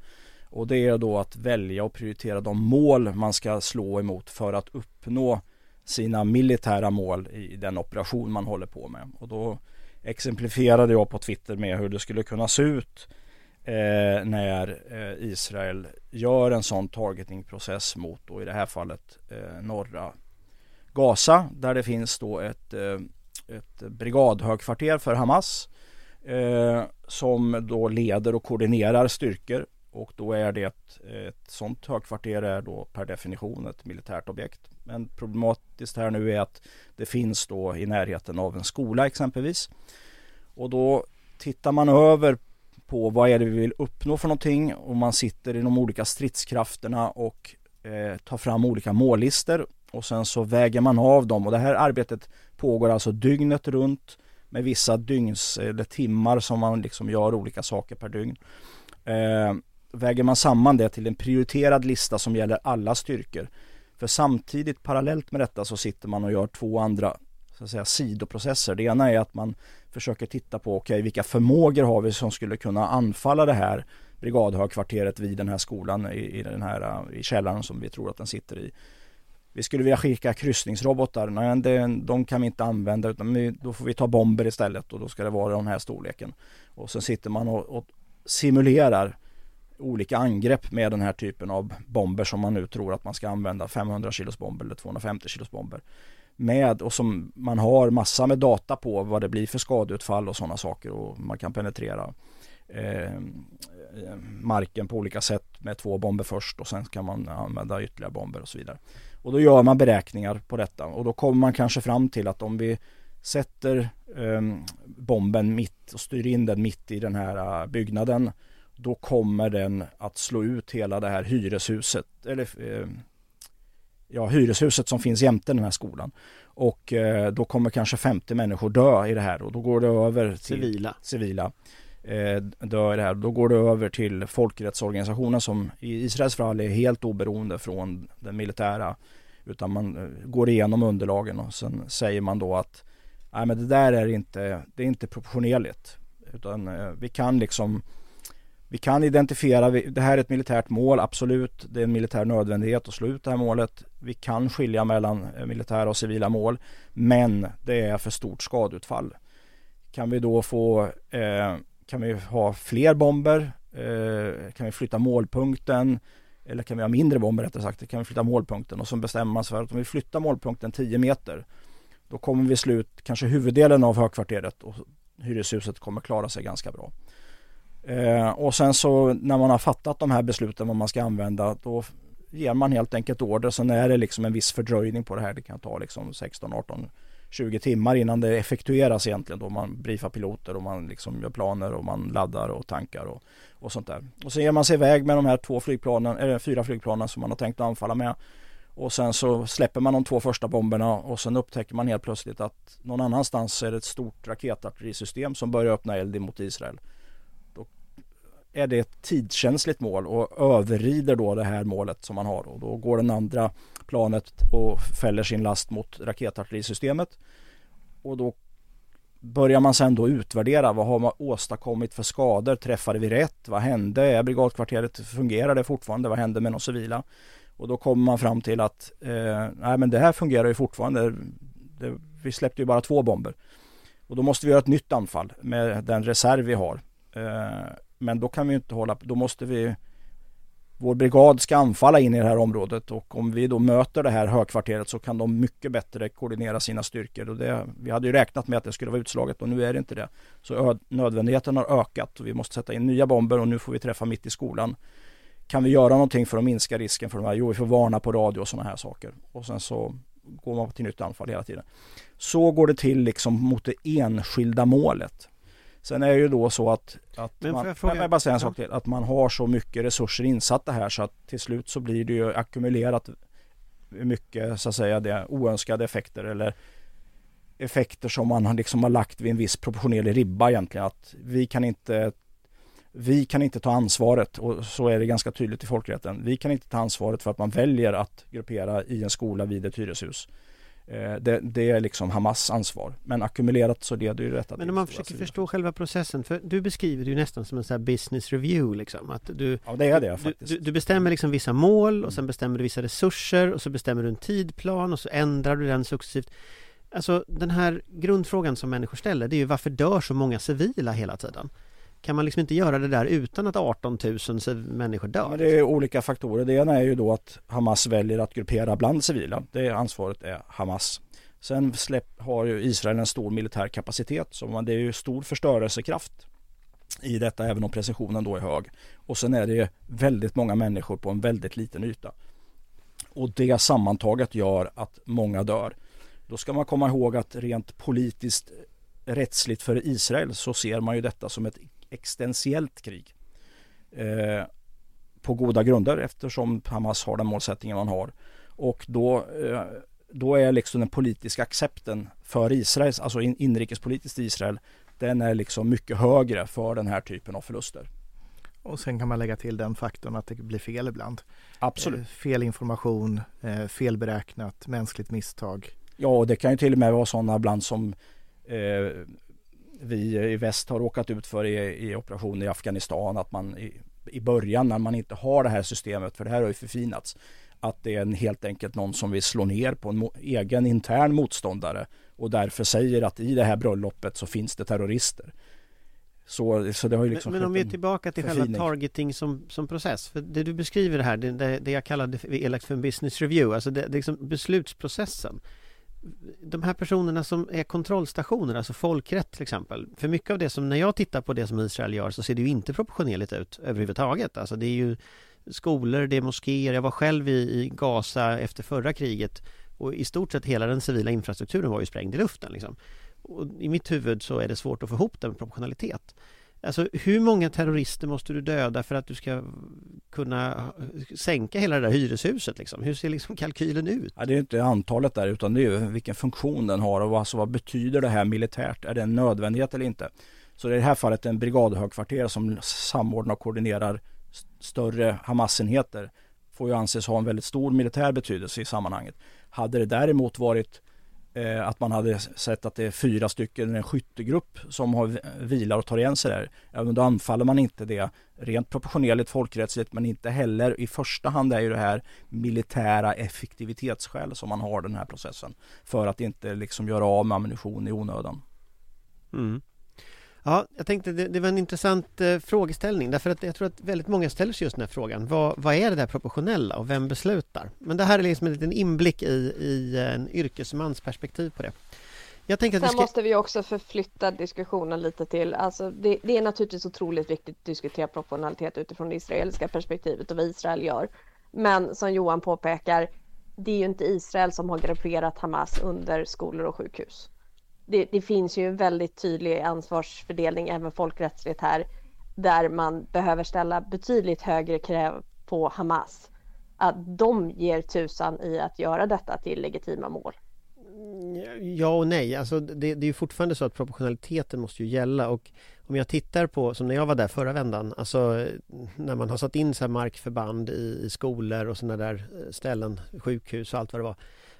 Och det är då att välja och prioritera de mål man ska slå emot för att uppnå sina militära mål i den operation man håller på med. Och då exemplifierade jag på Twitter med hur det skulle kunna se ut eh, när eh, Israel gör en sån targetingprocess mot då i det här fallet eh, norra Gaza där det finns då ett, eh, ett brigadhögkvarter för Hamas eh, som då leder och koordinerar styrkor och då är det ett, ett sånt högkvarter är då per definition ett militärt objekt. Men problematiskt här nu är att det finns då i närheten av en skola exempelvis. Och då tittar man över på vad är det vi vill uppnå för någonting och man sitter i de olika stridskrafterna och eh, tar fram olika mållistor och sen så väger man av dem och det här arbetet pågår alltså dygnet runt med vissa dygns eller timmar som man liksom gör olika saker per dygn. Eh, väger man samman det till en prioriterad lista som gäller alla styrkor. För samtidigt parallellt med detta så sitter man och gör två andra så att säga, sidoprocesser. Det ena är att man försöker titta på okay, vilka förmågor har vi som skulle kunna anfalla det här brigadhögkvarteret vid den här skolan i, i, den här, i källaren som vi tror att den sitter i. Vi skulle vilja skicka kryssningsrobotar. Nej, det, de kan vi inte använda utan vi, då får vi ta bomber istället och då ska det vara den här storleken. Och sen sitter man och, och simulerar olika angrepp med den här typen av bomber som man nu tror att man ska använda 500 kilos bomber eller 250 kilos bomber med och som man har massa med data på vad det blir för skadeutfall och sådana saker och man kan penetrera eh, marken på olika sätt med två bomber först och sen kan man använda ytterligare bomber och så vidare. Och då gör man beräkningar på detta och då kommer man kanske fram till att om vi sätter eh, bomben mitt och styr in den mitt i den här eh, byggnaden då kommer den att slå ut hela det här hyreshuset eller eh, ja, hyreshuset som finns jämte den här skolan. Och eh, då kommer kanske 50 människor dö i det här och då går det över till civila. civila eh, dö i det här. Då går det över till folkrättsorganisationen som i Israels fall är helt oberoende från den militära. Utan man eh, går igenom underlagen och sen säger man då att nej men det där är inte, det är inte proportionerligt. Utan eh, vi kan liksom vi kan identifiera, det här är ett militärt mål, absolut. Det är en militär nödvändighet att slå ut det här målet. Vi kan skilja mellan eh, militära och civila mål. Men det är för stort skadeutfall. Kan vi då få, eh, kan vi ha fler bomber? Eh, kan vi flytta målpunkten? Eller kan vi ha mindre bomber rättare sagt? Kan vi flytta målpunkten? Och så bestämmer man sig för att om vi flyttar målpunkten 10 meter då kommer vi slå ut kanske huvuddelen av högkvarteret och hyreshuset kommer klara sig ganska bra. Eh, och sen så när man har fattat de här besluten vad man ska använda då ger man helt enkelt order. Sen är det liksom en viss fördröjning på det här. Det kan ta liksom 16, 18, 20 timmar innan det effektueras egentligen då man briefar piloter och man liksom gör planer och man laddar och tankar och, och sånt där. Och sen ger man sig iväg med de här två flygplanen, eller fyra flygplanen som man har tänkt att anfalla med. Och sen så släpper man de två första bomberna och sen upptäcker man helt plötsligt att någon annanstans är det ett stort raketartillerisystem som börjar öppna eld mot Israel är det ett tidskänsligt mål och överrider då det här målet som man har och då går den andra planet och fäller sin last mot raketartillerisystemet och då börjar man sen då utvärdera vad har man åstadkommit för skador? Träffade vi rätt? Vad hände? Är brigadkvarteret fungerar det fortfarande? Vad hände med de civila? Och då kommer man fram till att eh, nej men det här fungerar ju fortfarande. Det, vi släppte ju bara två bomber. Och då måste vi göra ett nytt anfall med den reserv vi har. Eh, men då kan vi inte hålla då måste vi vår brigad ska anfalla in i det här området och om vi då möter det här högkvarteret så kan de mycket bättre koordinera sina styrkor. Och det, vi hade ju räknat med att det skulle vara utslaget och nu är det inte det. Så nödvändigheten har ökat och vi måste sätta in nya bomber och nu får vi träffa mitt i skolan. Kan vi göra någonting för att minska risken för de här? Jo, vi får varna på radio och sådana här saker. Och sen så går man till nytt anfall hela tiden. Så går det till liksom mot det enskilda målet. Sen är det ju då så att, att Men man, jag, fråga... jag bara säga en sak till, att man har så mycket resurser insatta här så att till slut så blir det ju ackumulerat mycket så att säga det oönskade effekter eller effekter som man liksom har lagt vid en viss proportionerlig ribba egentligen. Att vi kan inte vi kan inte ta ansvaret och så är det ganska tydligt i folkrätten. Vi kan inte ta ansvaret för att man väljer att gruppera i en skola vid ett hyreshus. Eh, det, det, är liksom Hamas ansvar. Men ackumulerat så leder ju detta Men om man försöker förstå själva processen, för du beskriver det ju nästan som en sån här business review liksom. Att du, ja det är det faktiskt. Du, du, bestämmer liksom vissa mål och sen bestämmer du vissa resurser och så bestämmer du en tidplan och så ändrar du den successivt. Alltså den här grundfrågan som människor ställer det är ju varför dör så många civila hela tiden? Kan man liksom inte göra det där utan att 18 000 människor dör? Ja, det är olika faktorer. Det ena är ju då att Hamas väljer att gruppera bland civila. Det ansvaret är Hamas. Sen släpp, har ju Israel en stor militär kapacitet. Så det är ju stor förstörelsekraft. i detta även om precisionen då är hög. Och sen är det väldigt många människor på en väldigt liten yta. Och det sammantaget gör att många dör. Då ska man komma ihåg att rent politiskt rättsligt för Israel så ser man ju detta som ett existentiellt krig. Eh, på goda grunder eftersom Hamas har den målsättningen man har. Och då, eh, då är liksom den politiska accepten för Israel, alltså inrikespolitiskt Israel, den är liksom mycket högre för den här typen av förluster. Och sen kan man lägga till den faktorn att det blir fel ibland. Absolut. Eh, fel information, eh, felberäknat, mänskligt misstag. Ja, och det kan ju till och med vara sådana ibland som eh, vi i väst har råkat ut för i, i operationer i Afghanistan. Att man i, i början när man inte har det här systemet, för det här har ju förfinats, att det är en, helt enkelt någon som vill slå ner på en egen intern motståndare och därför säger att i det här bröllopet så finns det terrorister. Så, så det har ju liksom men, men om vi är tillbaka till själva targeting som, som process. För det du beskriver det här, det, det, det jag kallade elakt för en business review, alltså det, det är liksom beslutsprocessen. De här personerna som är kontrollstationer, alltså folkrätt till exempel. För mycket av det som, när jag tittar på det som Israel gör så ser det ju inte proportionerligt ut överhuvudtaget. Alltså det är ju skolor, det är moskéer. Jag var själv i, i Gaza efter förra kriget och i stort sett hela den civila infrastrukturen var ju sprängd i luften liksom. Och I mitt huvud så är det svårt att få ihop det med proportionalitet. Alltså hur många terrorister måste du döda för att du ska kunna sänka hela det där hyreshuset liksom? Hur ser liksom kalkylen ut? Ja, det är inte antalet där utan det är vilken funktion den har och alltså, vad betyder det här militärt? Är det en nödvändighet eller inte? Så det är i det här fallet en brigadhögkvarter som samordnar och koordinerar större Hamas-enheter får ju anses ha en väldigt stor militär betydelse i sammanhanget. Hade det däremot varit eh, att man hade sett att det är fyra stycken, en skyttegrupp som har vilar och tar igen sig där. Ja, men då anfaller man inte det rent proportionerligt folkrättsligt men inte heller i första hand är ju det här militära effektivitetsskäl som man har den här processen. För att inte liksom göra av med ammunition i onödan. Mm. Ja, jag tänkte det, det var en intressant eh, frågeställning därför att jag tror att väldigt många ställer sig just den här frågan. Vad, vad är det där proportionella och vem beslutar? Men det här är liksom en liten inblick i, i en yrkesmans perspektiv på det. Jag Sen vi ska... måste vi också förflytta diskussionen lite till, alltså det, det, är naturligtvis otroligt viktigt att diskutera proportionalitet utifrån det israeliska perspektivet och vad Israel gör. Men som Johan påpekar, det är ju inte Israel som har grupperat Hamas under skolor och sjukhus det, det, finns ju en väldigt tydlig ansvarsfördelning även folkrättsligt här där man behöver ställa betydligt högre krav på Hamas. Att de ger tusan i att göra detta till legitima mål. Mm, ja och nej, alltså det, det är ju fortfarande så att proportionaliteten måste ju gälla. Och om jag tittar på, som när jag var där förra vändan, alltså när man har satt in så här markförband i, i skolor och sådana där eh, ställen, sjukhus och allt vad det var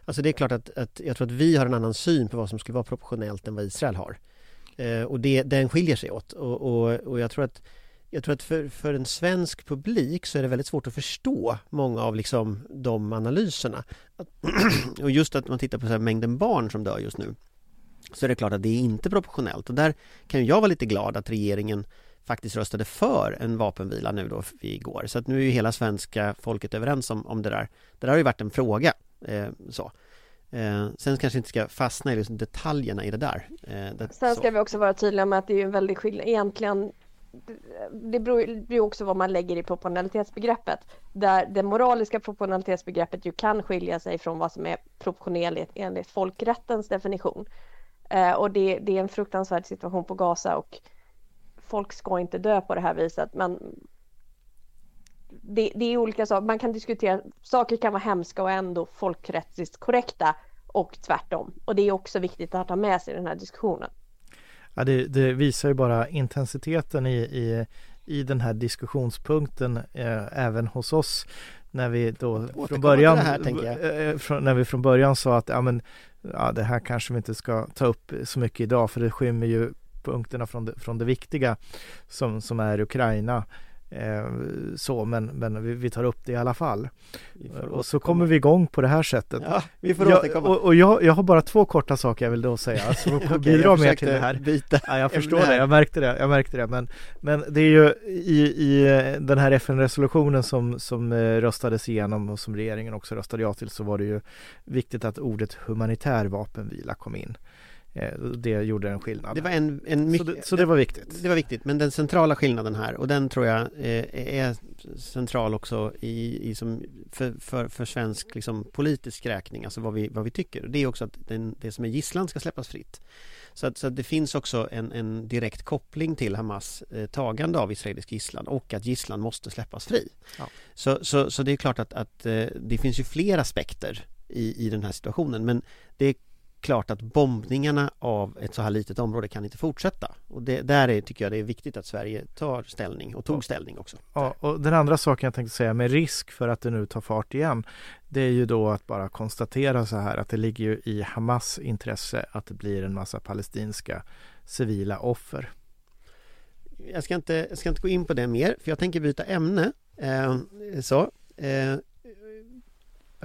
Alltså det är klart att, att jag tror att vi har en annan syn på vad som skulle vara proportionellt än vad Israel har. Eh, och det, den skiljer sig åt och, och, och jag tror att jag tror att för, för en svensk publik så är det väldigt svårt att förstå många av liksom de analyserna. och just att man tittar på så här mängden barn som dör just nu så är det klart att det är inte proportionellt och där kan jag vara lite glad att regeringen faktiskt röstade för en vapenvila nu då igår. Så att nu är ju hela svenska folket överens om, om det där. Det där har ju varit en fråga så. Eh, sen kanske inte ska fastna i liksom detaljerna i det där. Eh, det, sen ska så. vi också vara tydliga med att det är en väldig skillnad. Egentligen, det beror ju också vad man lägger i proportionalitetsbegreppet. Där det moraliska proportionalitetsbegreppet ju kan skilja sig från vad som är proportionerligt enligt folkrättens definition. Eh, och det, det är en fruktansvärd situation på Gaza och folk ska inte dö på det här viset. Men det, det, är olika saker, man kan diskutera, saker kan vara hemska och ändå folkrättsligt korrekta och tvärtom. Och det är också viktigt att ha med sig i den här diskussionen. Ja, det, det visar ju bara intensiteten i, i, i den här diskussionspunkten eh, även hos oss när vi då från början, här, eh, från, när vi från början sa att ja, men, ja, det här kanske vi inte ska ta upp så mycket idag för det skymmer ju punkterna från det, från det viktiga som, som är Ukraina. Eh, så, men, men vi, tar upp det i alla fall. Och så kommer vi igång på det här sättet. Ja, vi får jag, och, och jag, jag har bara två korta saker jag vill då säga, så okay, bidra mer till det här. Byta ja, jag förstår det, jag märkte det, jag märkte det. Men, men det är ju i, i den här FN-resolutionen som, som eh, röstades igenom och som regeringen också röstade ja till så var det ju viktigt att ordet humanitär vapenvila kom in. Eh, det gjorde en skillnad. Det var en, en mycket, så, det, så det var viktigt. Det var viktigt, men den centrala skillnaden här och den tror jag eh, är central också i, i som för, för, för svensk liksom, politisk räkning, alltså vad vi, vad vi tycker. Det är också att den, det som är gisslan ska släppas fritt. Så att, så att det finns också en, en direkt koppling till Hamas eh, tagande av israelisk gisslan och att gisslan måste släppas fri. Ja. Så, så, så det är klart att, att det finns ju fler aspekter i, i den här situationen men det är klart att bombningarna av ett så här litet område kan inte fortsätta. Och det, där är, tycker jag det är viktigt att Sverige tar ställning och tog ställning också. Ja, och den andra saken jag tänkte säga med risk för att det nu tar fart igen det är ju då att bara konstatera så här att det ligger ju i Hamas intresse att det blir en massa palestinska civila offer. Jag ska inte, jag ska inte gå in på det mer för jag tänker byta ämne. Eh, så, eh,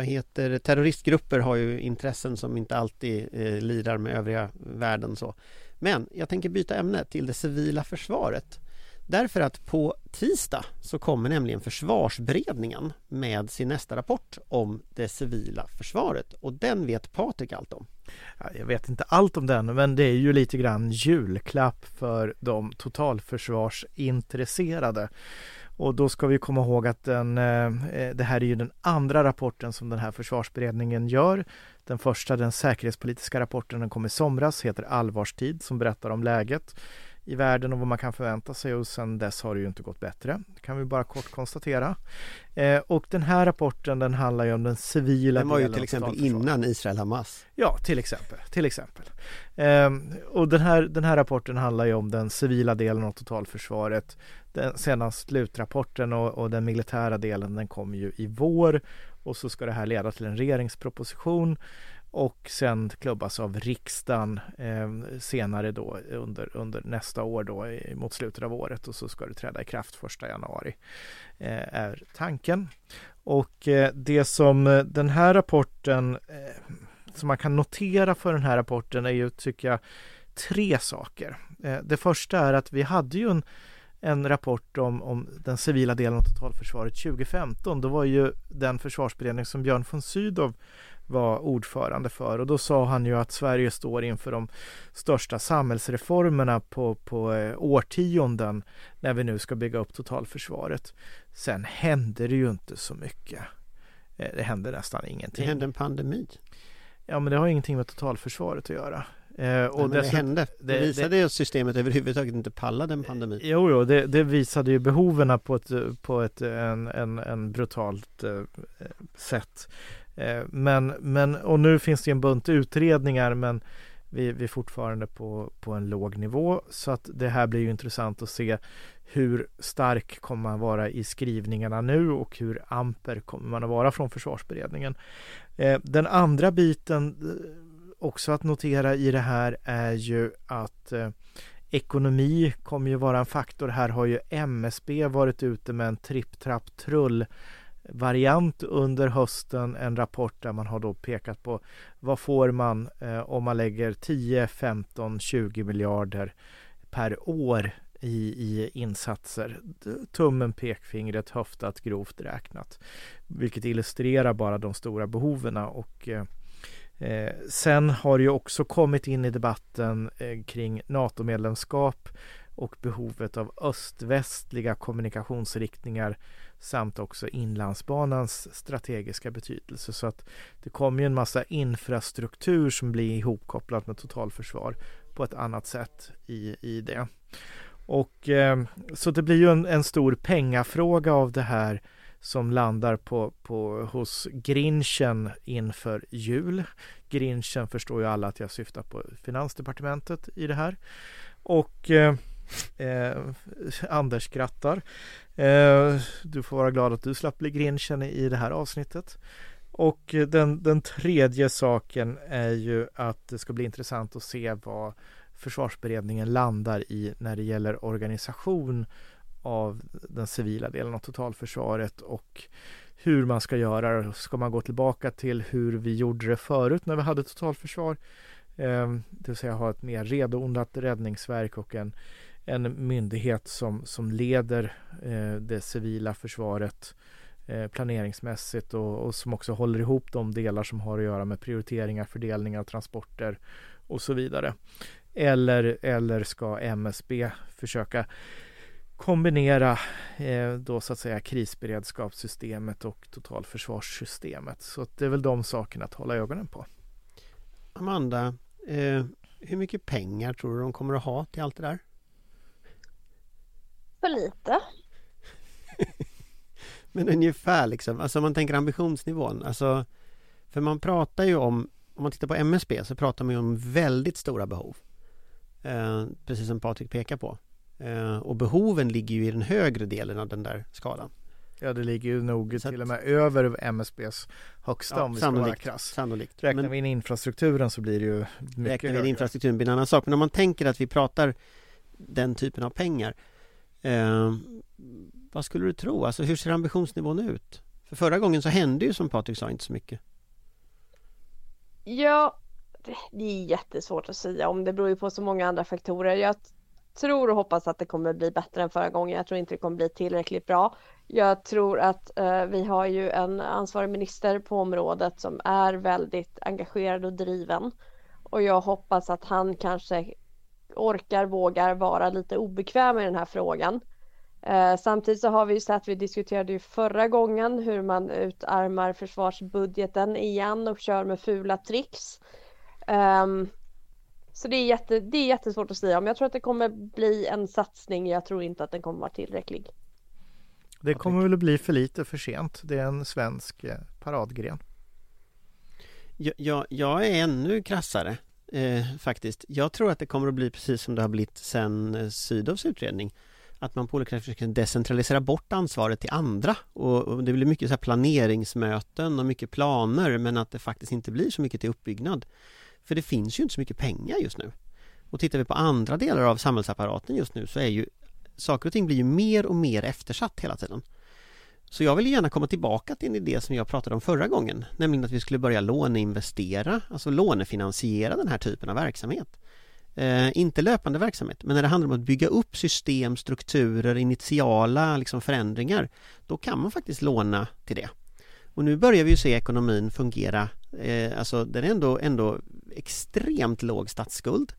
vad heter terroristgrupper har ju intressen som inte alltid eh, lirar med övriga världen så. Men jag tänker byta ämne till det civila försvaret. Därför att på tisdag så kommer nämligen försvarsberedningen med sin nästa rapport om det civila försvaret och den vet Patrik allt om. Jag vet inte allt om den men det är ju lite grann julklapp för de totalförsvarsintresserade. Och då ska vi komma ihåg att den, eh, det här är ju den andra rapporten som den här försvarsberedningen gör. Den första, den säkerhetspolitiska rapporten, den kom i somras, heter Allvarstid som berättar om läget i världen och vad man kan förvänta sig och sen dess har det ju inte gått bättre. Det kan vi bara kort konstatera. Eh, och den här rapporten den handlar ju om den civila Den var ju till exempel innan Israel-Hamas. Ja, till exempel. Till exempel. Eh, och den här, den här rapporten handlar ju om den civila delen av totalförsvaret. Den senaste slutrapporten och, och den militära delen den kommer ju i vår och så ska det här leda till en regeringsproposition och sen klubbas av riksdagen eh, senare då under, under nästa år då mot slutet av året och så ska det träda i kraft första januari eh, är tanken. Och eh, det som eh, den här rapporten eh, som man kan notera för den här rapporten är ju tycker jag tre saker. Eh, det första är att vi hade ju en en rapport om, om den civila delen av totalförsvaret 2015. Då var ju den försvarsberedning som Björn von Sydow var ordförande för och då sa han ju att Sverige står inför de största samhällsreformerna på, på eh, årtionden när vi nu ska bygga upp totalförsvaret. Sen hände det ju inte så mycket. Eh, det hände nästan ingenting. Det hände en pandemi. Ja, men det har ingenting med totalförsvaret att göra. Eh, och Nej, det hände. Det, det visade ju att systemet överhuvudtaget inte pallade en pandemi. Jo, jo det, det visade ju behoven på ett, på ett en, en, en brutalt eh, sätt. Eh, men, men, och nu finns det en bunt utredningar men vi, vi är fortfarande på, på en låg nivå så att det här blir ju intressant att se hur stark kommer man vara i skrivningarna nu och hur amper kommer man att vara från försvarsberedningen. Eh, den andra biten eh, också att notera i det här är ju att eh, ekonomi kommer ju vara en faktor. Här har ju MSB varit ute med en tripp, trapp, trull variant under hösten en rapport där man har då pekat på vad får man eh, om man lägger 10, 15, 20 miljarder per år i, i insatser. Tummen, pekfingret, höftat, grovt räknat. Vilket illustrerar bara de stora behoven och eh, eh, sen har det ju också kommit in i debatten eh, kring NATO-medlemskap och behovet av öst-västliga kommunikationsriktningar samt också Inlandsbanans strategiska betydelse. Så att det kommer ju en massa infrastruktur som blir ihopkopplat med totalförsvar på ett annat sätt i, i det. Och eh, så det blir ju en, en, stor pengafråga av det här som landar på, på, hos Grinchen inför jul. Grinchen förstår ju alla att jag syftar på Finansdepartementet i det här. Och eh, Eh, Anders skrattar. Eh, du får vara glad att du slapp bli Grinchen i det här avsnittet. Och eh, den, den tredje saken är ju att det ska bli intressant att se vad försvarsberedningen landar i när det gäller organisation av den civila delen av totalförsvaret och hur man ska göra. Ska man gå tillbaka till hur vi gjorde det förut när vi hade totalförsvar? Eh, det vill säga ha ett mer renodlat räddningsverk och en en myndighet som, som leder eh, det civila försvaret eh, planeringsmässigt och, och, som också håller ihop de delar som har att göra med prioriteringar, fördelningar, transporter och så vidare. Eller, eller ska MSB försöka kombinera eh, då så att säga krisberedskapssystemet och totalförsvarssystemet. Så det är väl de sakerna att hålla ögonen på. Amanda, eh, hur mycket pengar tror du de kommer att ha till allt det där? För lite. Men ungefär liksom, alltså om man tänker ambitionsnivån, alltså för man pratar ju om, om man tittar på MSB så pratar man ju om väldigt stora behov. Eh, precis som Patrik pekar på. Eh, och behoven ligger ju i den högre delen av den där skalan. Ja, det ligger ju nog att- till och med över MSBs högsta Ja, om vi ska vara sannolikt, krass. sannolikt. Räknar Men vi in infrastrukturen så blir det ju mycket räknar vi in högre. infrastrukturen blir en annan sak. Men om man tänker att vi pratar den typen av pengar. Eh, vad skulle du tro? Alltså hur ser ambitionsnivån ut? För förra gången så hände ju som Patrik sa inte så mycket. Ja, det- är jättesvårt att säga om. Det beror ju på så många andra faktorer. Jag tror och hoppas att det kommer bli bättre än förra gången. Jag tror inte det kommer bli tillräckligt bra. Jag tror att eh, vi har ju en ansvarig minister på området som är väldigt engagerad och driven. Och jag hoppas att han kanske orkar, vågar vara lite obekväm i den här frågan. Eh, samtidigt så har vi ju sett, vi diskuterade ju förra gången hur man utarmar försvarsbudgeten igen och kör med fula tricks. Ehm, så det är, jätte, det är jättesvårt att säga om. Jag tror att det kommer bli en satsning. Jag tror inte att den kommer vara tillräcklig. Det kommer väl att bli för lite för sent. Det är en svensk eh, paradgren. Jag, jag, jag är ännu krassare eh, faktiskt. Jag tror att det kommer att bli precis som det har blivit sen eh, Sydows utredning. Att man på olika sätt försöker decentralisera bort ansvaret till andra och, och det blir mycket så här planeringsmöten och mycket planer men att det faktiskt inte blir så mycket till uppbyggnad. För det finns ju inte så mycket pengar just nu. Och tittar vi på andra delar av samhällsapparaten just nu så är ju saker och ting blir ju mer och mer eftersatt hela tiden. Så jag vill gärna komma tillbaka till en idé som jag pratade om förra gången, nämligen att vi skulle börja låneinvestera, alltså lånefinansiera den här typen av verksamhet. Eh, inte löpande verksamhet, men när det handlar om att bygga upp system, strukturer, initiala liksom förändringar, då kan man faktiskt låna till det. Och nu börjar vi ju se ekonomin fungera, eh, alltså den är ändå, ändå extremt låg statsskuld.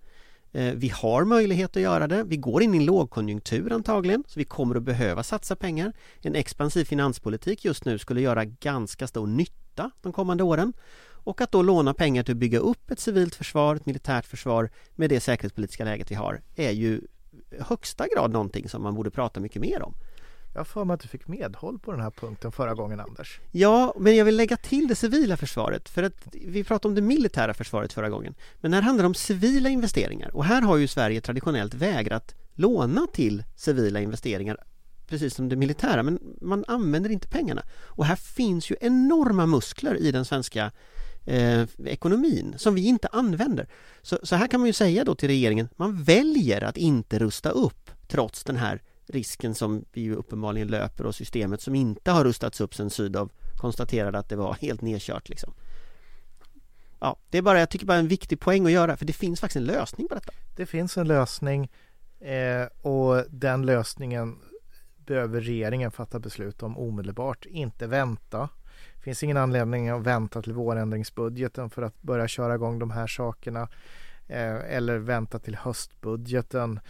Eh, Vi har möjlighet att göra det. Vi går in i en lågkonjunktur antagligen, så vi kommer att behöva satsa pengar. En expansiv finanspolitik just nu skulle göra ganska stor nytta de kommande åren. Och att då låna pengar till att bygga upp ett civilt försvar, ett militärt försvar med det säkerhetspolitiska läget vi har är ju i högsta grad någonting som man borde prata mycket mer om. Jag har för mig att du fick medhåll på den här punkten förra gången Anders. Ja, men jag vill lägga till det civila försvaret för att vi pratade om det militära försvaret förra gången. Men här handlar det om civila investeringar och här har ju Sverige traditionellt vägrat låna till civila investeringar precis som det militära, men man använder inte pengarna. Och här finns ju enorma muskler i den svenska eh, ekonomin som vi inte använder. Så, så här kan man ju säga då till regeringen, man väljer att inte rusta upp trots den här risken som vi uppenbarligen löper och systemet som inte har rustats upp sen Sydow konstaterade att det var helt nedkört liksom. Ja, det är bara, jag tycker bara en viktig poäng att göra för det finns faktiskt en lösning på detta. Det finns en lösning eh, och den lösningen behöver regeringen fatta beslut om omedelbart, inte vänta. Det finns ingen anledning att vänta till vårändringsbudgeten för att börja köra igång de här sakerna eh, eller vänta till höstbudgeten.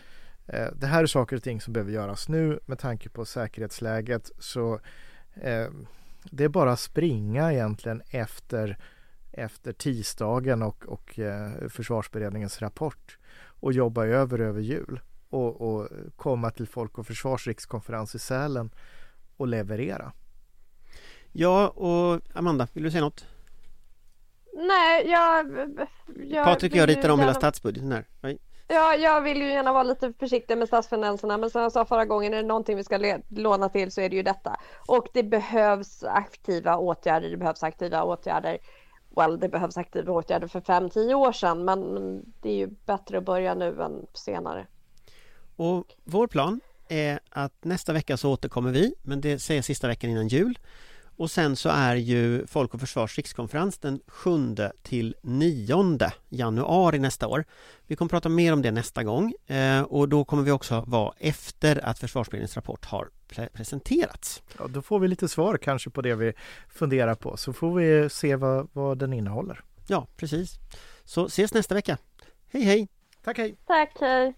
Eh, det här är saker och ting som behöver göras nu med tanke på säkerhetsläget så eh, det är bara att springa egentligen efter, efter tisdagen och, och eh, försvarsberedningens rapport och jobba över över jul och, och komma till Folk och Försvars rikskonferens i Sälen och leverera. Ja, och Amanda, vill du säga något? Nej, jag... jag Patrik och jag ritar om hela statsbudgeten här. Nej. Ja, jag vill ju gärna vara lite försiktig med statsfinanserna men som jag sa förra gången, är det någonting vi ska låna till så är det ju detta. Och det behövs aktiva åtgärder, det behövs aktiva åtgärder. Well, det behövs aktiva åtgärder för 5-10 år sedan men det är ju bättre att börja nu än senare. Och vår plan är att nästa vecka så återkommer vi, men det säger sista veckan innan jul. Och sen så är ju Folk och Försvars rikskonferens den 7 till 9 januari nästa år. Vi kommer prata mer om det nästa gång eh, och då kommer vi också vara efter att Försvarsberedningens rapport har pre- presenterats. Ja, då får vi lite svar kanske på det vi funderar på så får vi se vad, vad den innehåller. Ja, precis. Så ses nästa vecka. Hej hej! Tack hej! Tack, hej!